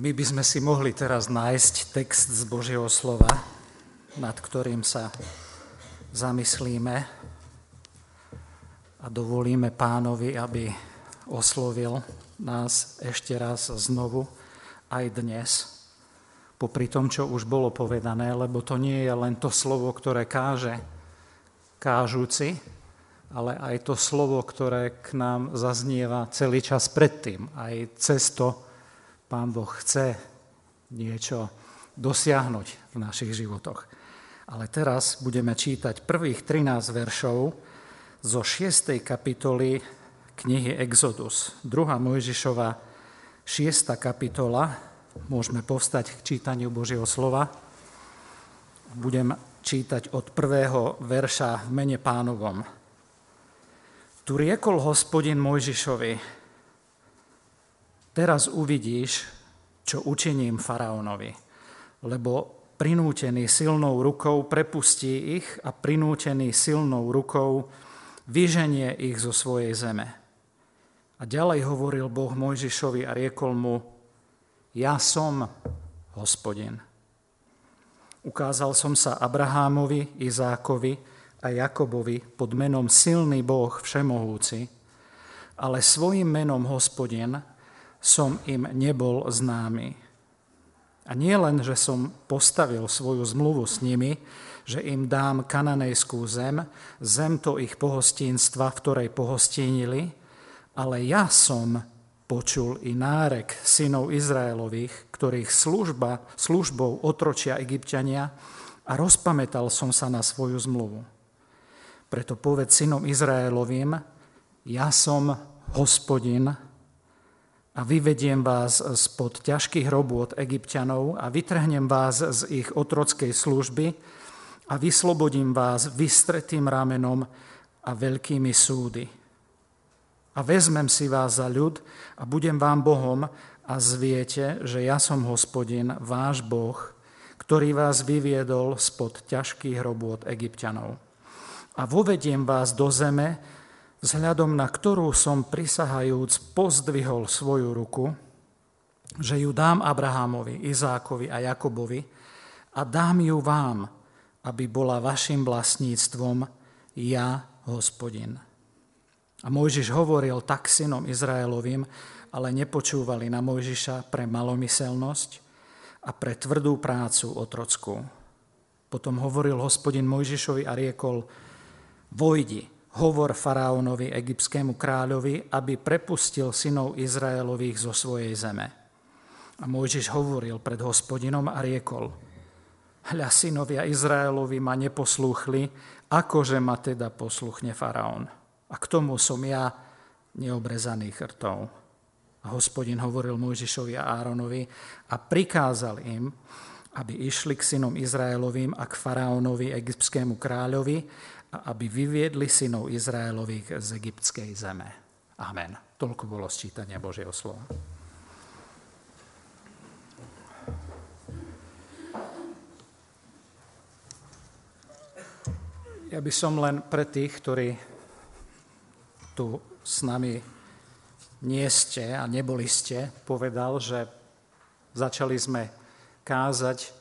My by sme si mohli teraz nájsť text z Božieho slova, nad ktorým sa zamyslíme a dovolíme pánovi, aby oslovil nás ešte raz znovu aj dnes, popri tom, čo už bolo povedané, lebo to nie je len to slovo, ktoré káže kážuci, ale aj to slovo, ktoré k nám zaznieva celý čas predtým, aj cez to, Pán Boh chce niečo dosiahnuť v našich životoch. Ale teraz budeme čítať prvých 13 veršov zo 6. kapitoly knihy Exodus. 2. Mojžišova 6. kapitola. Môžeme povstať k čítaniu Božieho slova. Budem čítať od prvého verša v mene pánovom. Tu riekol hospodin Mojžišovi, Teraz uvidíš, čo učiním faraónovi, lebo prinútený silnou rukou prepustí ich a prinútený silnou rukou vyženie ich zo svojej zeme. A ďalej hovoril Boh Mojžišovi a riekol mu, ja som hospodin. Ukázal som sa Abrahámovi, Izákovi a Jakobovi pod menom silný Boh všemohúci, ale svojim menom hospodin som im nebol známy. A nie len, že som postavil svoju zmluvu s nimi, že im dám kananejskú zem, zem to ich pohostínstva, v ktorej pohostínili, ale ja som počul i nárek synov Izraelových, ktorých služba, službou otročia egyptiania a rozpamätal som sa na svoju zmluvu. Preto povedz synom Izraelovým, ja som hospodin, a vyvediem vás spod ťažkých robôt egyptianov a vytrhnem vás z ich otrockej služby a vyslobodím vás vystretým ramenom a veľkými súdy. A vezmem si vás za ľud a budem vám Bohom a zviete, že ja som hospodin, váš Boh, ktorý vás vyviedol spod ťažkých robôt egyptianov. A vovediem vás do zeme, vzhľadom na ktorú som prisahajúc pozdvihol svoju ruku, že ju dám Abrahámovi, Izákovi a Jakobovi a dám ju vám, aby bola vašim vlastníctvom ja, hospodin. A Mojžiš hovoril tak synom Izraelovým, ale nepočúvali na Mojžiša pre malomyselnosť a pre tvrdú prácu otrockú. Potom hovoril hospodin Mojžišovi a riekol, vojdi, hovor faraónovi, egyptskému kráľovi, aby prepustil synov Izraelových zo svojej zeme. A Mojžiš hovoril pred hospodinom a riekol, hľa synovia Izraelovi ma neposlúchli, akože ma teda posluchne faraón. A k tomu som ja neobrezaný chrtov. A hospodin hovoril Mojžišovi a Áronovi a prikázal im, aby išli k synom Izraelovým a k faraónovi, egyptskému kráľovi a aby vyviedli synov Izraelových z egyptskej zeme. Amen. Toľko bolo sčítania Božieho slova. Ja by som len pre tých, ktorí tu s nami nie ste a neboli ste, povedal, že začali sme kázať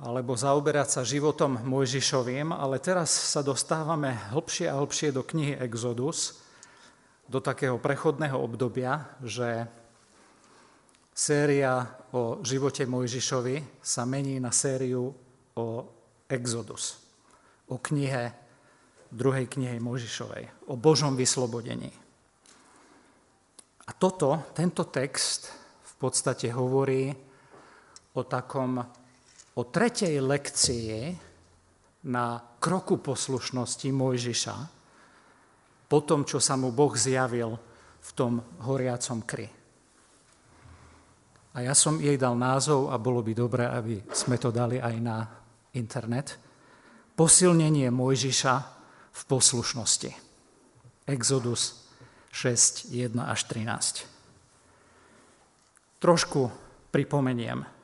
alebo zaoberať sa životom Mojžišovým, ale teraz sa dostávame hlbšie a hlbšie do knihy Exodus, do takého prechodného obdobia, že séria o živote Mojžišovi sa mení na sériu o Exodus, o knihe, druhej knihe Mojžišovej, o Božom vyslobodení. A toto, tento text v podstate hovorí o takom o tretej lekcii na kroku poslušnosti Mojžiša, po tom, čo sa mu Boh zjavil v tom horiacom kry. A ja som jej dal názov, a bolo by dobré, aby sme to dali aj na internet, posilnenie Mojžiša v poslušnosti. Exodus 6, 1 až 13. Trošku pripomeniem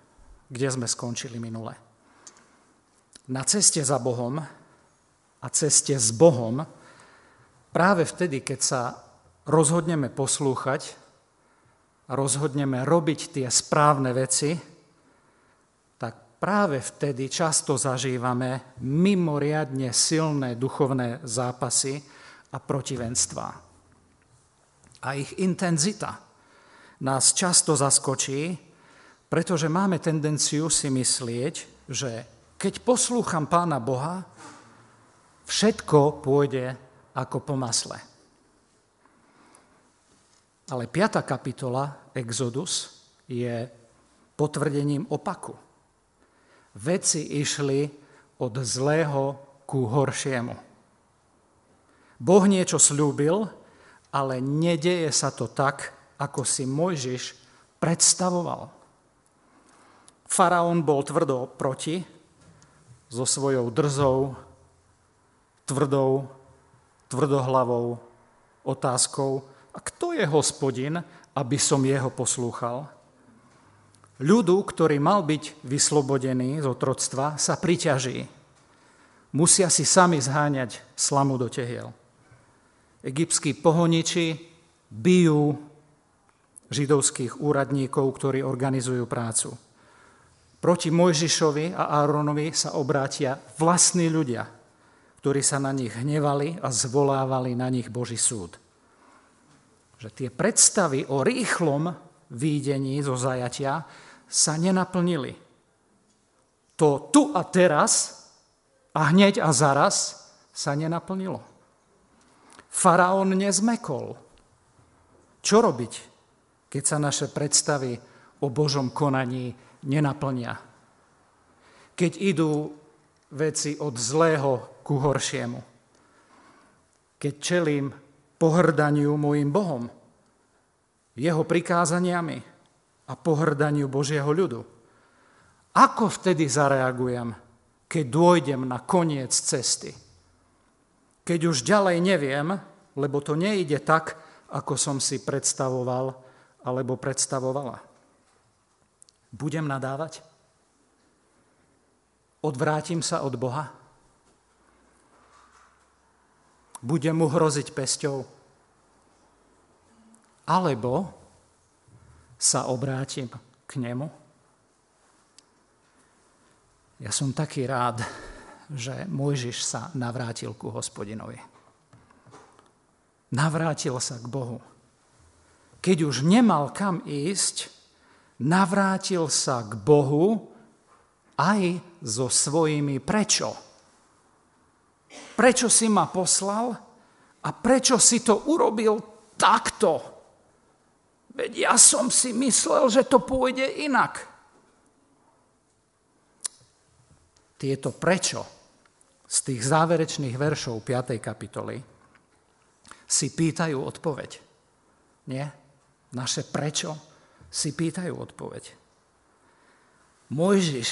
kde sme skončili minule. Na ceste za Bohom a ceste s Bohom, práve vtedy, keď sa rozhodneme poslúchať rozhodneme robiť tie správne veci, tak práve vtedy často zažívame mimoriadne silné duchovné zápasy a protivenstvá. A ich intenzita nás často zaskočí, pretože máme tendenciu si myslieť, že keď poslúcham Pána Boha, všetko pôjde ako po masle. Ale 5. kapitola Exodus je potvrdením opaku. Veci išli od zlého ku horšiemu. Boh niečo slúbil, ale nedeje sa to tak, ako si Mojžiš predstavoval. Faraón bol tvrdo proti, so svojou drzou, tvrdou, tvrdohlavou otázkou, a kto je hospodin, aby som jeho poslúchal? Ľudu, ktorý mal byť vyslobodený z otroctva, sa priťaží. Musia si sami zháňať slamu do tehiel. Egyptskí pohoniči bijú židovských úradníkov, ktorí organizujú prácu. Proti Mojžišovi a Áronovi sa obrátia vlastní ľudia, ktorí sa na nich hnevali a zvolávali na nich Boží súd že tie predstavy o rýchlom výdení zo zajatia sa nenaplnili. To tu a teraz a hneď a zaraz sa nenaplnilo. Faraón nezmekol. Čo robiť, keď sa naše predstavy o Božom konaní nenaplnia? Keď idú veci od zlého ku horšiemu. Keď čelím pohrdaniu môjim Bohom, jeho prikázaniami a pohrdaniu Božieho ľudu. Ako vtedy zareagujem, keď dôjdem na koniec cesty? Keď už ďalej neviem, lebo to nejde tak, ako som si predstavoval alebo predstavovala. Budem nadávať? Odvrátim sa od Boha? bude mu hroziť pesťou. Alebo sa obrátim k nemu. Ja som taký rád, že Mojžiš sa navrátil ku hospodinovi. Navrátil sa k Bohu. Keď už nemal kam ísť, navrátil sa k Bohu aj so svojimi prečo prečo si ma poslal a prečo si to urobil takto. Veď ja som si myslel, že to pôjde inak. Tieto prečo z tých záverečných veršov 5. kapitoly si pýtajú odpoveď. Nie? Naše prečo si pýtajú odpoveď. Mojžiš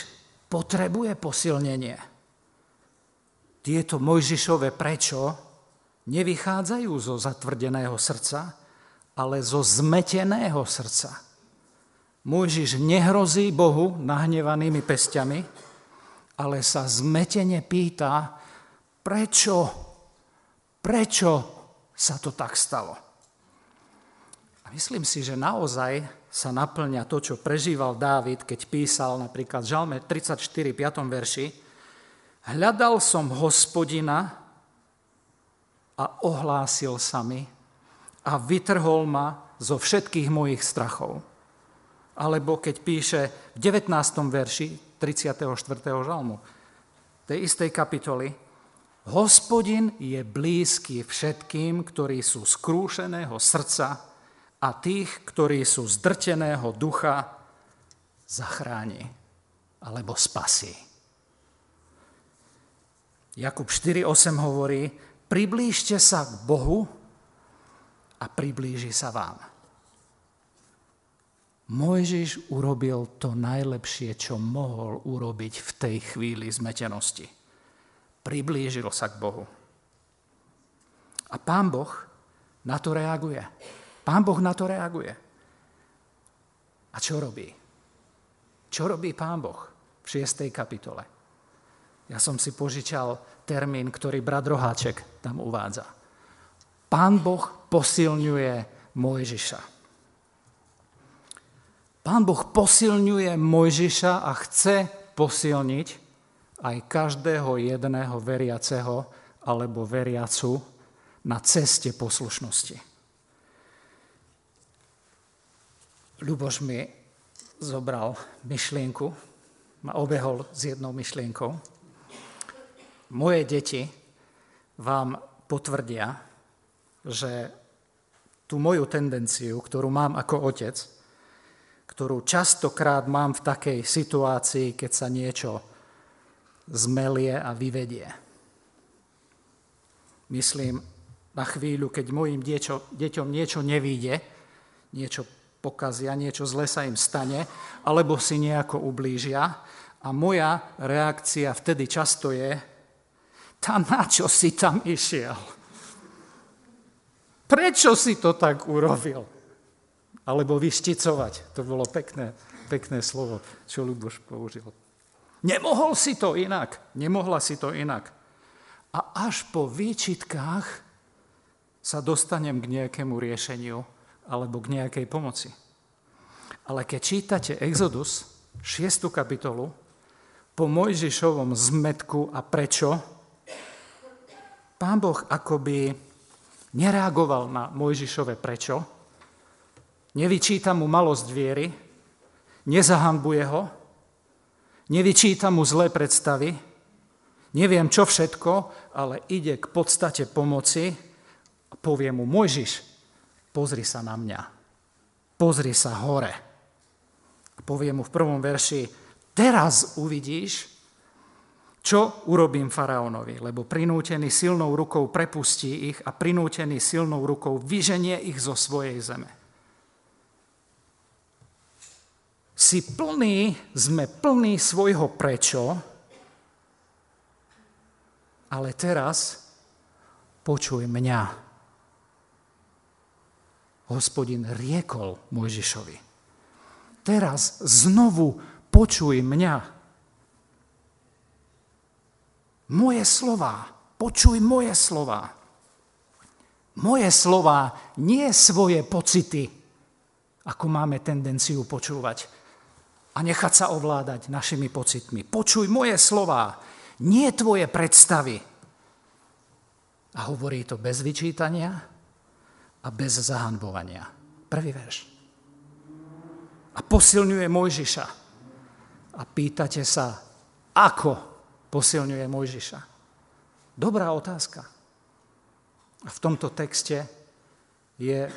potrebuje posilnenie tieto Mojžišové prečo nevychádzajú zo zatvrdeného srdca, ale zo zmeteného srdca. Mojžiš nehrozí Bohu nahnevanými pestiami, ale sa zmetene pýta, prečo, prečo sa to tak stalo. Myslím si, že naozaj sa naplňa to, čo prežíval Dávid, keď písal napríklad v Žalme 34, 5. verši, Hľadal som hospodina a ohlásil sa mi a vytrhol ma zo všetkých mojich strachov. Alebo keď píše v 19. verši 34. žalmu tej istej kapitoly, Hospodin je blízky všetkým, ktorí sú skrúšeného srdca a tých, ktorí sú zdrteného ducha, zachráni alebo spasí. Jakub 4.8 hovorí, priblížte sa k Bohu a priblíži sa vám. Mojžiš urobil to najlepšie, čo mohol urobiť v tej chvíli zmetenosti. Priblížil sa k Bohu. A pán Boh na to reaguje. Pán Boh na to reaguje. A čo robí? Čo robí pán Boh v 6. kapitole? Ja som si požičal termín, ktorý brat Roháček tam uvádza. Pán Boh posilňuje Mojžiša. Pán Boh posilňuje Mojžiša a chce posilniť aj každého jedného veriaceho alebo veriacu na ceste poslušnosti. Ľuboš mi zobral myšlienku, ma obehol s jednou myšlienkou. Moje deti vám potvrdia, že tú moju tendenciu, ktorú mám ako otec, ktorú častokrát mám v takej situácii, keď sa niečo zmelie a vyvedie. Myslím na chvíľu, keď mojim deťom niečo nevíde, niečo pokazia, niečo zle sa im stane, alebo si nejako ublížia. A moja reakcia vtedy často je, tá na čo si tam išiel? Prečo si to tak urobil? Alebo vyšticovať. To bolo pekné, pekné slovo, čo Luboš použil. Nemohol si to inak. Nemohla si to inak. A až po výčitkách sa dostanem k nejakému riešeniu alebo k nejakej pomoci. Ale keď čítate Exodus, 6. kapitolu, po Mojžišovom zmetku a prečo, pán Boh akoby nereagoval na Mojžišové prečo, nevyčíta mu malosť viery, nezahambuje ho, nevyčíta mu zlé predstavy, neviem čo všetko, ale ide k podstate pomoci a povie mu, Mojžiš, pozri sa na mňa, pozri sa hore. A povie mu v prvom verši, teraz uvidíš, čo urobím faraónovi, lebo prinútený silnou rukou prepustí ich a prinútený silnou rukou vyženie ich zo svojej zeme. Si plný, sme plní svojho prečo, ale teraz počuj mňa. Hospodin riekol Mojžišovi. Teraz znovu počuj mňa. Moje slova, počuj moje slova. Moje slova, nie svoje pocity, ako máme tendenciu počúvať a nechať sa ovládať našimi pocitmi. Počuj moje slova, nie tvoje predstavy. A hovorí to bez vyčítania a bez zahanbovania. Prvý verš. A posilňuje Mojžiša. A pýtate sa, ako posilňuje Mojžiša? Dobrá otázka. A v tomto texte je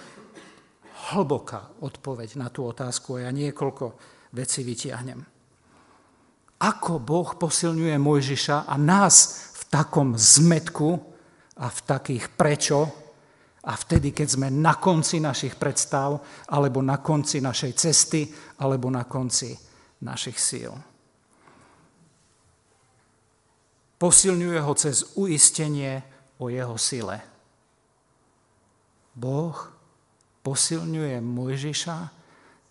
hlboká odpoveď na tú otázku a ja niekoľko vecí vytiahnem. Ako Boh posilňuje Mojžiša a nás v takom zmetku a v takých prečo a vtedy, keď sme na konci našich predstav, alebo na konci našej cesty, alebo na konci našich síl. Posilňuje ho cez uistenie o jeho sile. Boh posilňuje Mojžiša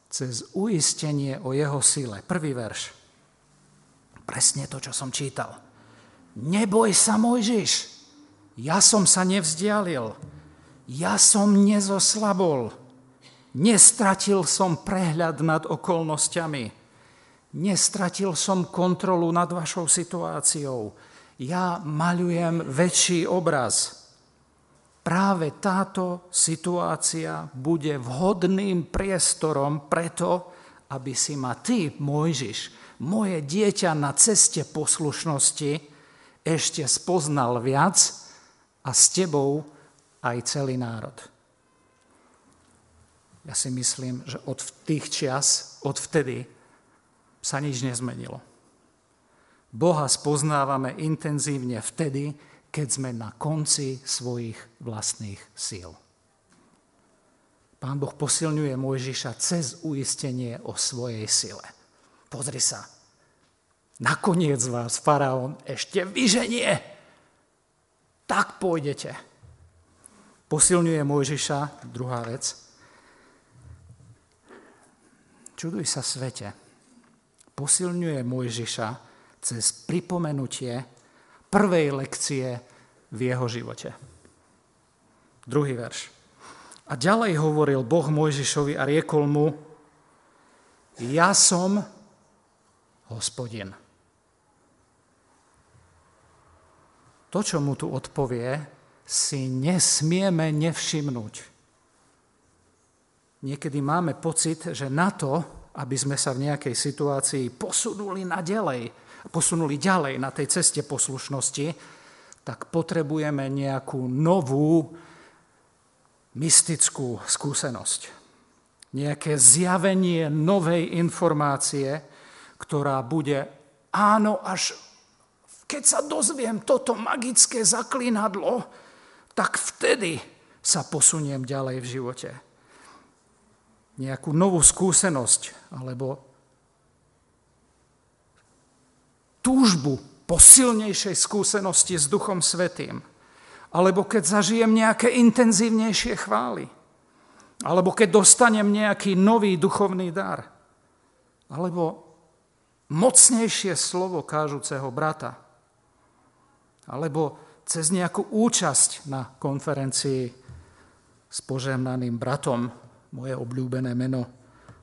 cez uistenie o jeho sile. Prvý verš. Presne to, čo som čítal. Neboj sa, Mojžiš, ja som sa nevzdialil, ja som nezoslabol, nestratil som prehľad nad okolnostiami, nestratil som kontrolu nad vašou situáciou, ja maľujem väčší obraz. Práve táto situácia bude vhodným priestorom preto, aby si ma ty, Mojžiš, moje dieťa na ceste poslušnosti, ešte spoznal viac a s tebou aj celý národ. Ja si myslím, že od tých čias, od vtedy sa nič nezmenilo. Boha spoznávame intenzívne vtedy, keď sme na konci svojich vlastných síl. Pán Boh posilňuje Mojžiša cez uistenie o svojej sile. Pozri sa, nakoniec vás faraón ešte vyženie. Tak pôjdete. Posilňuje Mojžiša, druhá vec. Čuduj sa svete. Posilňuje Mojžiša cez pripomenutie prvej lekcie v jeho živote. Druhý verš. A ďalej hovoril Boh Mojžišovi a riekol mu, ja som hospodin. To, čo mu tu odpovie, si nesmieme nevšimnúť. Niekedy máme pocit, že na to, aby sme sa v nejakej situácii posunuli na posunuli ďalej na tej ceste poslušnosti, tak potrebujeme nejakú novú mystickú skúsenosť. Nejaké zjavenie novej informácie, ktorá bude áno, až keď sa dozviem toto magické zaklinadlo, tak vtedy sa posuniem ďalej v živote. Nejakú novú skúsenosť alebo túžbu po silnejšej skúsenosti s Duchom Svetým. Alebo keď zažijem nejaké intenzívnejšie chvály. Alebo keď dostanem nejaký nový duchovný dar. Alebo mocnejšie slovo kážuceho brata. Alebo cez nejakú účasť na konferencii s požehnaným bratom, moje obľúbené meno,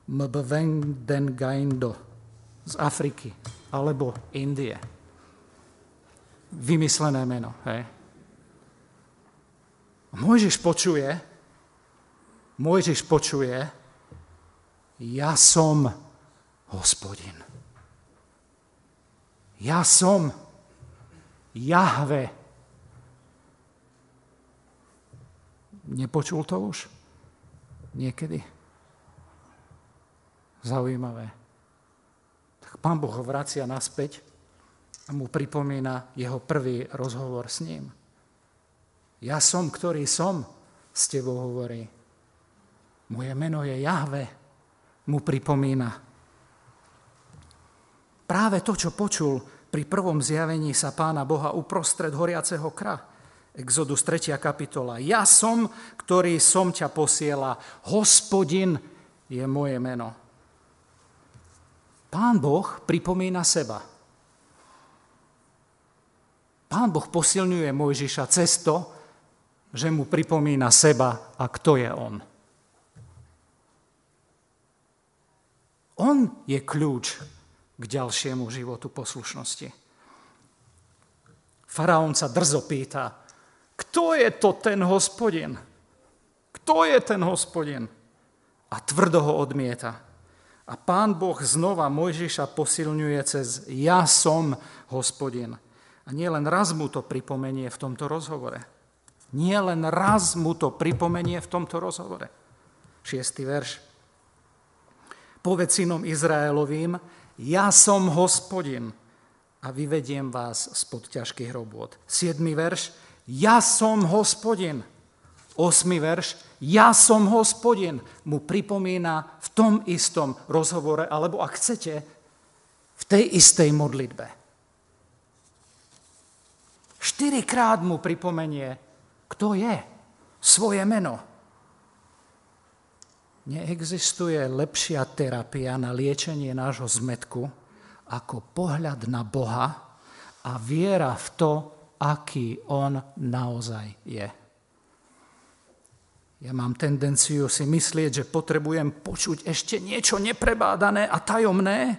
Mbveng Gaindo z Afriky alebo Indie. Vymyslené meno. Hej. Mojžiš počuje, Mojžiš počuje, ja som hospodin. Ja som Jahve. Nepočul to už? Niekedy? Zaujímavé. Pán Boh ho vracia naspäť a mu pripomína jeho prvý rozhovor s ním. Ja som, ktorý som, s tebou hovorí. Moje meno je Jahve, mu pripomína. Práve to, čo počul pri prvom zjavení sa pána Boha uprostred horiaceho kra. Exodus 3. kapitola. Ja som, ktorý som ťa posiela. Hospodin je moje meno. Pán Boh pripomína seba. Pán Boh posilňuje Mojžiša cez to, že mu pripomína seba a kto je on. On je kľúč k ďalšiemu životu poslušnosti. Faraón sa drzo pýta, kto je to ten hospodin? Kto je ten hospodin? A tvrdo ho odmieta. A pán Boh znova Mojžiša posilňuje cez ja som hospodin. A nie len raz mu to pripomenie v tomto rozhovore. Nie len raz mu to pripomenie v tomto rozhovore. Šiestý verš. Povedz synom Izraelovým, ja som hospodin a vyvediem vás spod ťažkých robôt. Siedmy verš. Ja som hospodin 8. verš, ja som hospodin, mu pripomína v tom istom rozhovore, alebo ak chcete, v tej istej modlitbe. Štyrikrát mu pripomenie, kto je, svoje meno. Neexistuje lepšia terapia na liečenie nášho zmetku, ako pohľad na Boha a viera v to, aký On naozaj je. Ja mám tendenciu si myslieť, že potrebujem počuť ešte niečo neprebádané a tajomné.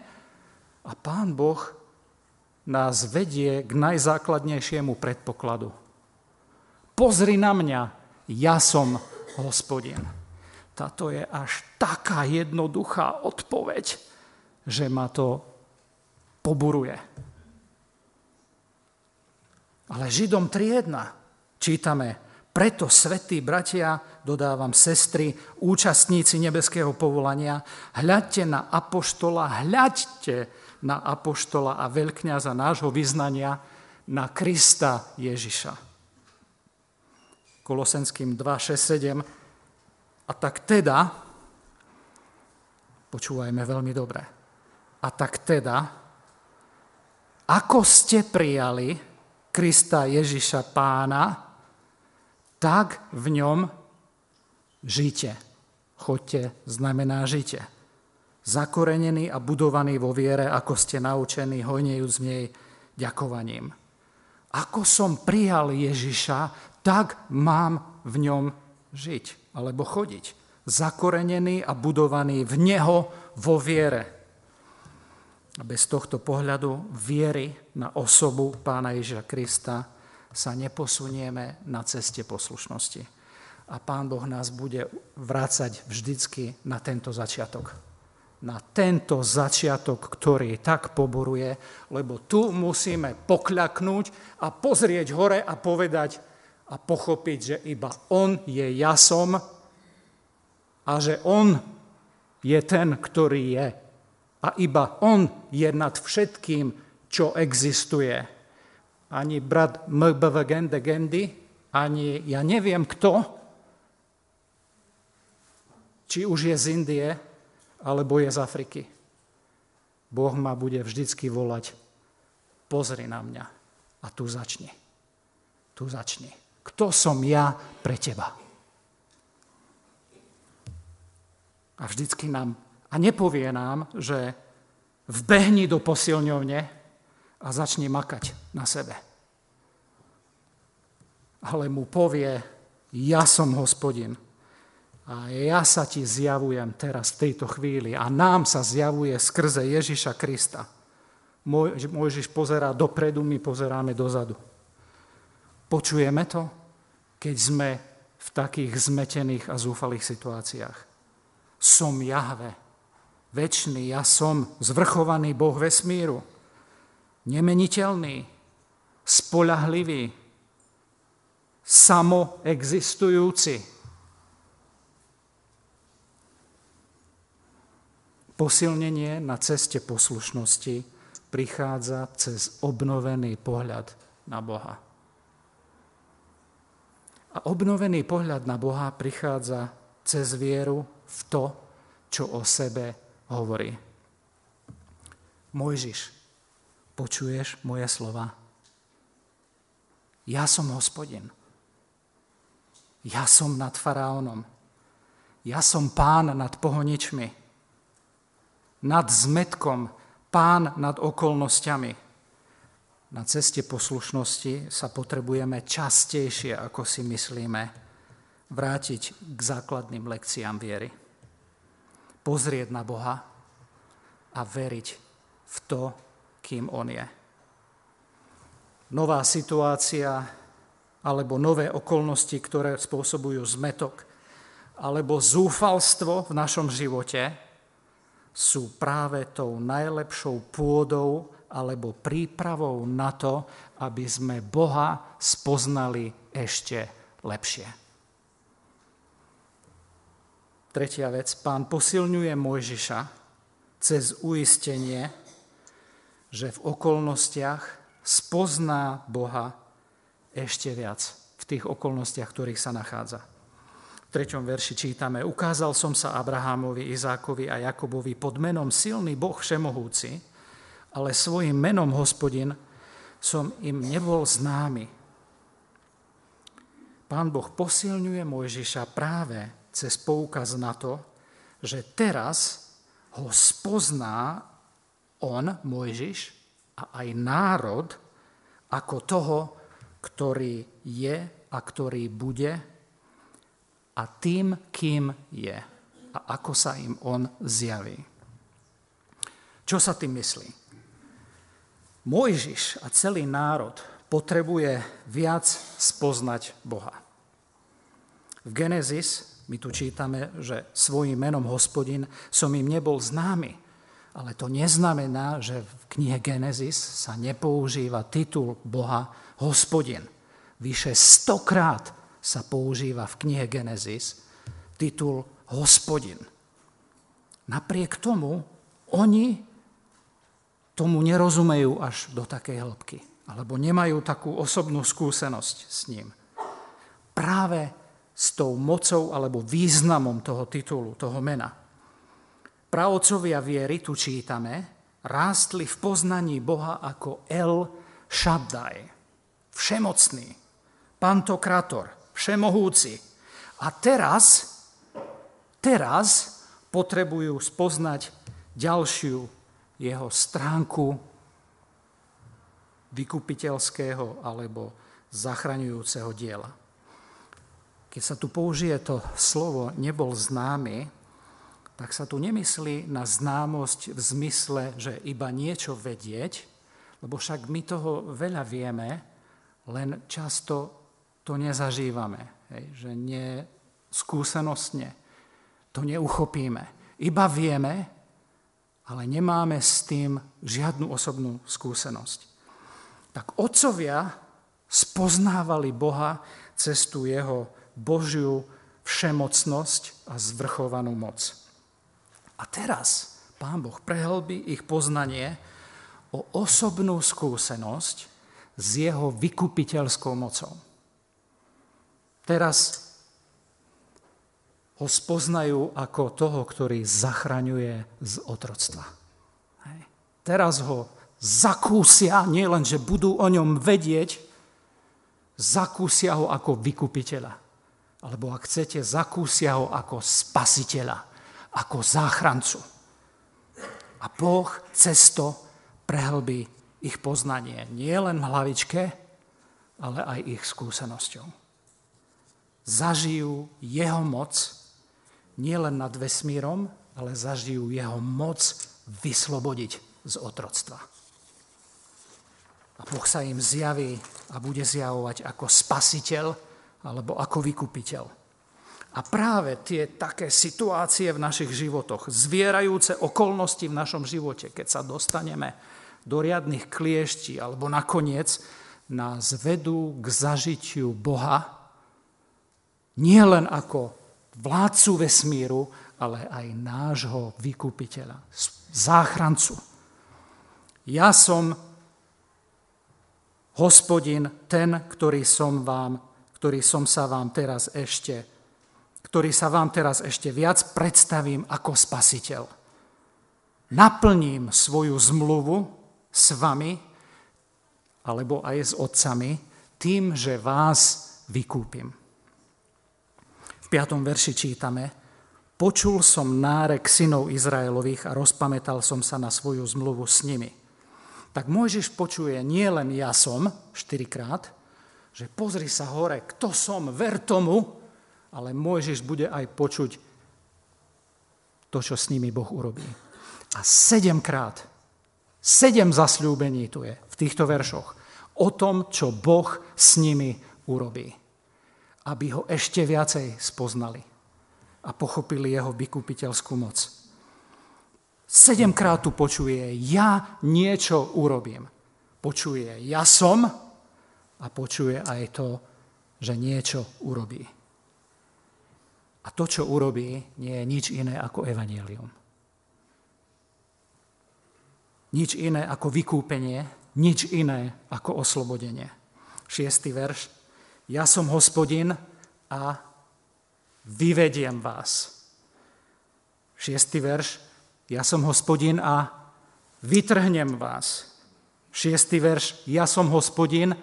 A Pán Boh nás vedie k najzákladnejšiemu predpokladu. Pozri na mňa, ja som hospodin. Táto je až taká jednoduchá odpoveď, že ma to poburuje. Ale Židom 3.1 čítame, preto, svetí bratia, dodávam sestry, účastníci nebeského povolania, hľadte na apoštola, hľadte na apoštola a veľkňaza nášho vyznania, na Krista Ježiša. Kolosenským 2, 6, 7. A tak teda, počúvajme veľmi dobre, a tak teda, ako ste prijali Krista Ježiša pána, tak v ňom žite. Choďte znamená žite. Zakorenený a budovaný vo viere, ako ste naučení, hojnejúc z nej ďakovaním. Ako som prijal Ježiša, tak mám v ňom žiť alebo chodiť. zakorenený a budovaný v Neho vo viere. Bez tohto pohľadu viery na osobu Pána Ježiša Krista sa neposunieme na ceste poslušnosti. A Pán Boh nás bude vrácať vždycky na tento začiatok. Na tento začiatok, ktorý tak poboruje, lebo tu musíme pokľaknúť a pozrieť hore a povedať a pochopiť, že iba On je jasom a že On je ten, ktorý je. A iba On je nad všetkým, čo existuje. Ani brat MBV Gende Gendy, ani ja neviem kto, či už je z Indie, alebo je z Afriky. Boh ma bude vždycky volať, pozri na mňa a tu začni. Tu začni. Kto som ja pre teba? A vždycky nám, a nepovie nám, že vbehni do posilňovne a začni makať na sebe. Ale mu povie, ja som hospodin a ja sa ti zjavujem teraz v tejto chvíli a nám sa zjavuje skrze Ježiša Krista. Mojžiš pozerá dopredu, my pozeráme dozadu. Počujeme to, keď sme v takých zmetených a zúfalých situáciách som Jahve. Večný ja som, zvrchovaný Boh vesmíru. Nemeniteľný, spolahlivý, samoexistujúci. Posilnenie na ceste poslušnosti prichádza cez obnovený pohľad na Boha. A obnovený pohľad na Boha prichádza cez vieru v to, čo o sebe hovorí. Mojžiš, počuješ moje slova? Ja som hospodin. Ja som nad faraónom. Ja som pán nad pohoničmi. Nad zmetkom, pán nad okolnostiami. Na ceste poslušnosti sa potrebujeme častejšie, ako si myslíme, vrátiť k základným lekciám viery. Pozrieť na Boha a veriť v to, kým On je. Nová situácia alebo nové okolnosti, ktoré spôsobujú zmetok alebo zúfalstvo v našom živote, sú práve tou najlepšou pôdou alebo prípravou na to, aby sme Boha spoznali ešte lepšie. Tretia vec, pán posilňuje Mojžiša cez uistenie, že v okolnostiach spozná Boha ešte viac v tých okolnostiach, ktorých sa nachádza. V treťom verši čítame, ukázal som sa Abrahámovi, Izákovi a Jakobovi pod menom silný Boh všemohúci, ale svojim menom hospodin som im nebol známy. Pán Boh posilňuje Mojžiša práve cez poukaz na to, že teraz ho spozná on, Mojžiš, a aj národ ako toho, ktorý je a ktorý bude a tým, kým je a ako sa im on zjaví. Čo sa tým myslí? Mojžiš a celý národ potrebuje viac spoznať Boha. V Genesis my tu čítame, že svojim menom hospodin som im nebol známy. Ale to neznamená, že v knihe Genesis sa nepoužíva titul Boha hospodin. Vyše stokrát sa používa v knihe Genesis titul hospodin. Napriek tomu oni tomu nerozumejú až do takej hĺbky, alebo nemajú takú osobnú skúsenosť s ním. Práve s tou mocou alebo významom toho titulu, toho mena. Pravcovia viery, tu čítame, rástli v poznaní Boha ako El Shaddai, všemocný, pantokrator, všemohúci. A teraz, teraz potrebujú spoznať ďalšiu jeho stránku vykupiteľského alebo zachraňujúceho diela. Keď sa tu použije to slovo nebol známy, tak sa tu nemyslí na známosť v zmysle, že iba niečo vedieť, lebo však my toho veľa vieme, len často to nezažívame, hej, že skúsenostne to neuchopíme. Iba vieme, ale nemáme s tým žiadnu osobnú skúsenosť. Tak otcovia spoznávali Boha cez tú jeho Božiu všemocnosť a zvrchovanú moc. A teraz Pán Boh prehlbí ich poznanie o osobnú skúsenosť s jeho vykupiteľskou mocou. Teraz ho spoznajú ako toho, ktorý zachraňuje z otroctva. Hej. Teraz ho zakúsia, nie len, že budú o ňom vedieť, zakúsia ho ako vykupiteľa. Alebo ak chcete, zakúsia ho ako spasiteľa ako záchrancu. A Boh cesto prehlbí ich poznanie nie len v hlavičke, ale aj ich skúsenosťou. Zažijú jeho moc nielen nad vesmírom, ale zažijú jeho moc vyslobodiť z otroctva. A Boh sa im zjaví a bude zjavovať ako spasiteľ alebo ako vykupiteľ. A práve tie také situácie v našich životoch, zvierajúce okolnosti v našom živote, keď sa dostaneme do riadnych kliešti alebo nakoniec nás vedú k zažitiu Boha, nie len ako vládcu vesmíru, ale aj nášho vykupiteľa, záchrancu. Ja som hospodin, ten, ktorý som, vám, ktorý som sa vám teraz ešte ktorý sa vám teraz ešte viac predstavím ako spasiteľ. Naplním svoju zmluvu s vami, alebo aj s otcami, tým, že vás vykúpim. V 5. verši čítame, počul som nárek synov Izraelových a rozpamätal som sa na svoju zmluvu s nimi. Tak Mojžiš počuje nie len ja som, štyrikrát, že pozri sa hore, kto som, ver tomu, ale Mojžiš bude aj počuť to, čo s nimi Boh urobí. A sedemkrát, sedem zasľúbení tu je v týchto veršoch o tom, čo Boh s nimi urobí. Aby ho ešte viacej spoznali a pochopili jeho vykupiteľskú moc. Sedemkrát tu počuje, ja niečo urobím. Počuje, ja som a počuje aj to, že niečo urobí. A to, čo urobí, nie je nič iné ako evanílium. Nič iné ako vykúpenie, nič iné ako oslobodenie. Šiestý verš. Ja som hospodin a vyvediem vás. Šiestý verš. Ja som hospodin a vytrhnem vás. Šiestý verš. Ja som hospodin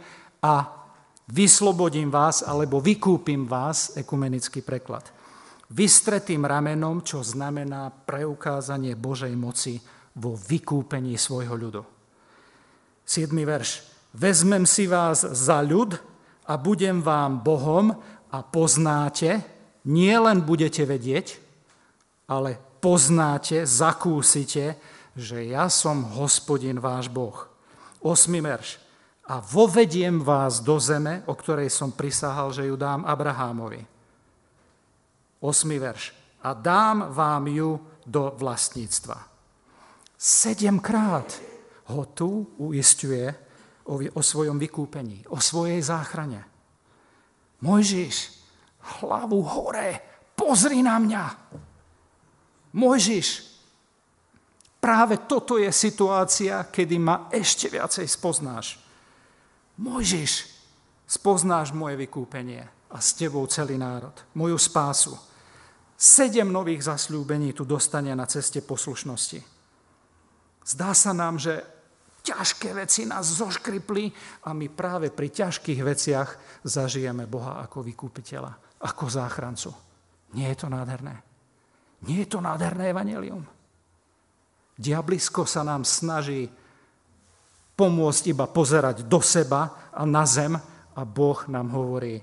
a vyslobodím vás alebo vykúpim vás, ekumenický preklad vystretým ramenom, čo znamená preukázanie Božej moci vo vykúpení svojho ľudu. 7. verš. Vezmem si vás za ľud a budem vám Bohom a poznáte, nie len budete vedieť, ale poznáte, zakúsite, že ja som hospodin váš Boh. 8. verš. A vovediem vás do zeme, o ktorej som prisahal, že ju dám Abrahámovi 8. verš. A dám vám ju do vlastníctva. Sedemkrát ho tu uistuje o, o svojom vykúpení, o svojej záchrane. Mojžiš, hlavu hore, pozri na mňa. Mojžiš, práve toto je situácia, kedy ma ešte viacej spoznáš. Mojžiš, spoznáš moje vykúpenie a s tebou celý národ, moju spásu. Sedem nových zasľúbení tu dostane na ceste poslušnosti. Zdá sa nám, že ťažké veci nás zoškripli a my práve pri ťažkých veciach zažijeme Boha ako vykúpiteľa, ako záchrancu. Nie je to nádherné. Nie je to nádherné evanelium. Diablisko sa nám snaží pomôcť iba pozerať do seba a na zem a Boh nám hovorí,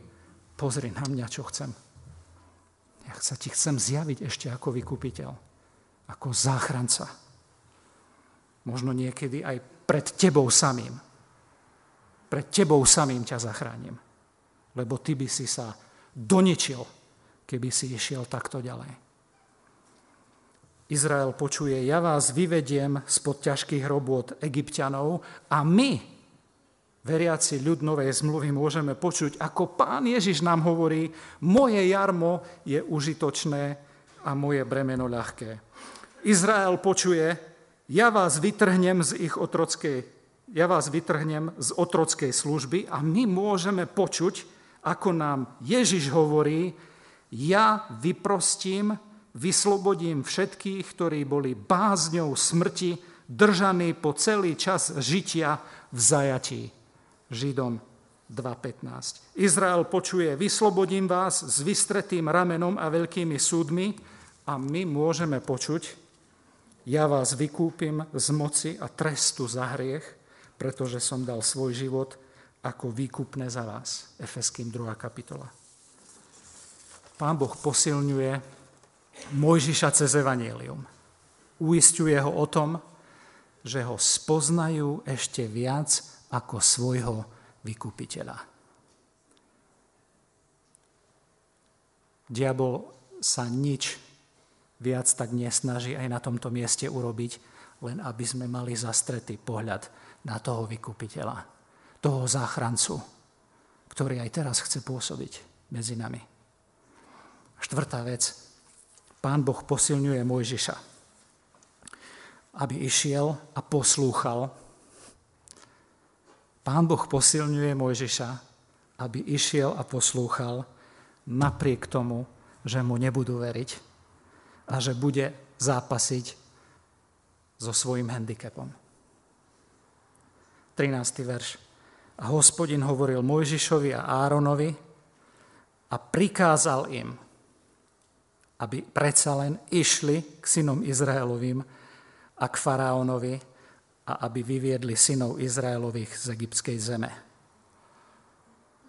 pozri na mňa, čo chcem. Ja sa ti chcem zjaviť ešte ako vykupiteľ, ako záchranca. Možno niekedy aj pred tebou samým. Pred tebou samým ťa zachránim. Lebo ty by si sa doničil, keby si išiel takto ďalej. Izrael počuje, ja vás vyvediem spod ťažkých robôt egyptianov a my, veriaci ľud Novej zmluvy, môžeme počuť, ako pán Ježiš nám hovorí, moje jarmo je užitočné a moje bremeno ľahké. Izrael počuje, ja vás vytrhnem z ich otrockej, ja vás vytrhnem z otrockej služby a my môžeme počuť, ako nám Ježiš hovorí, ja vyprostím vyslobodím všetkých, ktorí boli bázňou smrti, držaní po celý čas žitia v zajatí. Židom 2.15. Izrael počuje, vyslobodím vás s vystretým ramenom a veľkými súdmi a my môžeme počuť, ja vás vykúpim z moci a trestu za hriech, pretože som dal svoj život ako výkupné za vás. Efeským 2. kapitola. Pán Boh posilňuje Mojžiša cez Evangelium. Uistuje ho o tom, že ho spoznajú ešte viac ako svojho vykupiteľa. Diabol sa nič viac tak nesnaží aj na tomto mieste urobiť, len aby sme mali zastretý pohľad na toho vykupiteľa, toho záchrancu, ktorý aj teraz chce pôsobiť medzi nami. Štvrtá vec, Pán Boh posilňuje Mojžiša, aby išiel a poslúchal. Pán Boh posilňuje Mojžiša, aby išiel a poslúchal napriek tomu, že mu nebudú veriť a že bude zápasiť so svojím handicapom. 13. verš. A hospodin hovoril Mojžišovi a Áronovi a prikázal im, aby predsa len išli k synom Izraelovým a k faraónovi a aby vyviedli synov Izraelových z egyptskej zeme.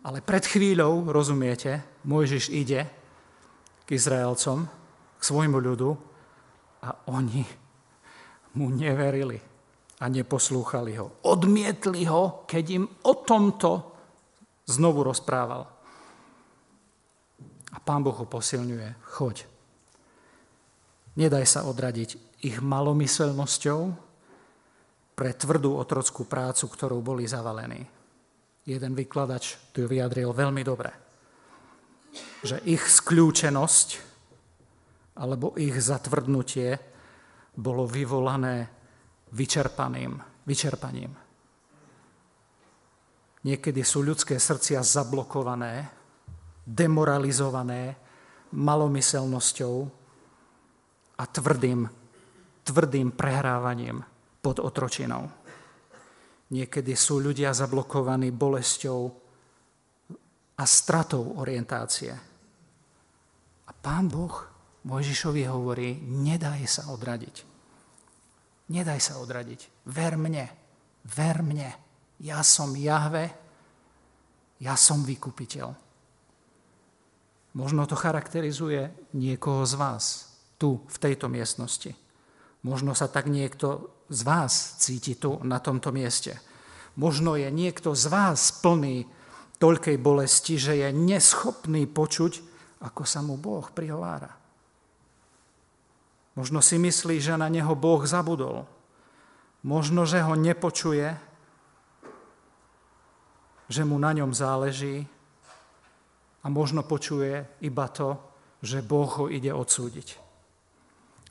Ale pred chvíľou, rozumiete, Mojžiš ide k Izraelcom, k svojmu ľudu a oni mu neverili a neposlúchali ho. Odmietli ho, keď im o tomto znovu rozprával. A pán Boh ho posilňuje. Choď, Nedaj sa odradiť ich malomyselnosťou pre tvrdú otrockú prácu, ktorou boli zavalení. Jeden vykladač tu vyjadril veľmi dobre, že ich skľúčenosť alebo ich zatvrdnutie bolo vyvolané vyčerpaným, vyčerpaním. Niekedy sú ľudské srdcia zablokované, demoralizované malomyselnosťou, a tvrdým, tvrdým prehrávaním pod otročinou. Niekedy sú ľudia zablokovaní bolesťou a stratou orientácie. A pán Boh Mojžišovi hovorí, nedaj sa odradiť. Nedaj sa odradiť. Ver mne. Ver mne. Ja som Jahve. Ja som vykupiteľ. Možno to charakterizuje niekoho z vás, tu, v tejto miestnosti. Možno sa tak niekto z vás cíti tu, na tomto mieste. Možno je niekto z vás plný toľkej bolesti, že je neschopný počuť, ako sa mu Boh prihovára. Možno si myslí, že na neho Boh zabudol. Možno, že ho nepočuje, že mu na ňom záleží a možno počuje iba to, že Boh ho ide odsúdiť.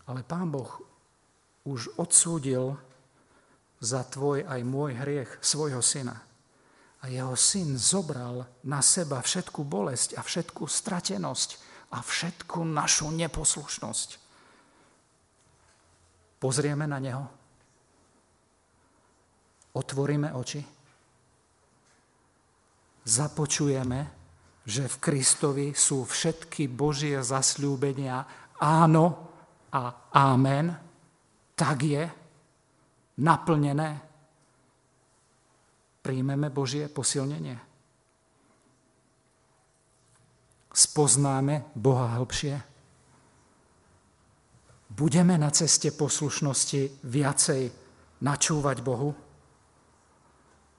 Ale Pán Boh už odsúdil za tvoj aj môj hriech svojho syna. A jeho syn zobral na seba všetku bolesť a všetku stratenosť a všetku našu neposlušnosť. Pozrieme na neho. Otvoríme oči. Započujeme, že v Kristovi sú všetky Božie zasľúbenia áno a amen, tak je naplnené. Príjmeme Božie posilnenie. spoznáme Boha hĺbšie? Budeme na ceste poslušnosti viacej načúvať Bohu?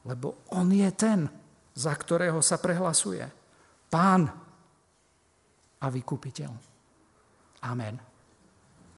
Lebo On je ten, za ktorého sa prehlasuje. Pán a vykupiteľ. Amen.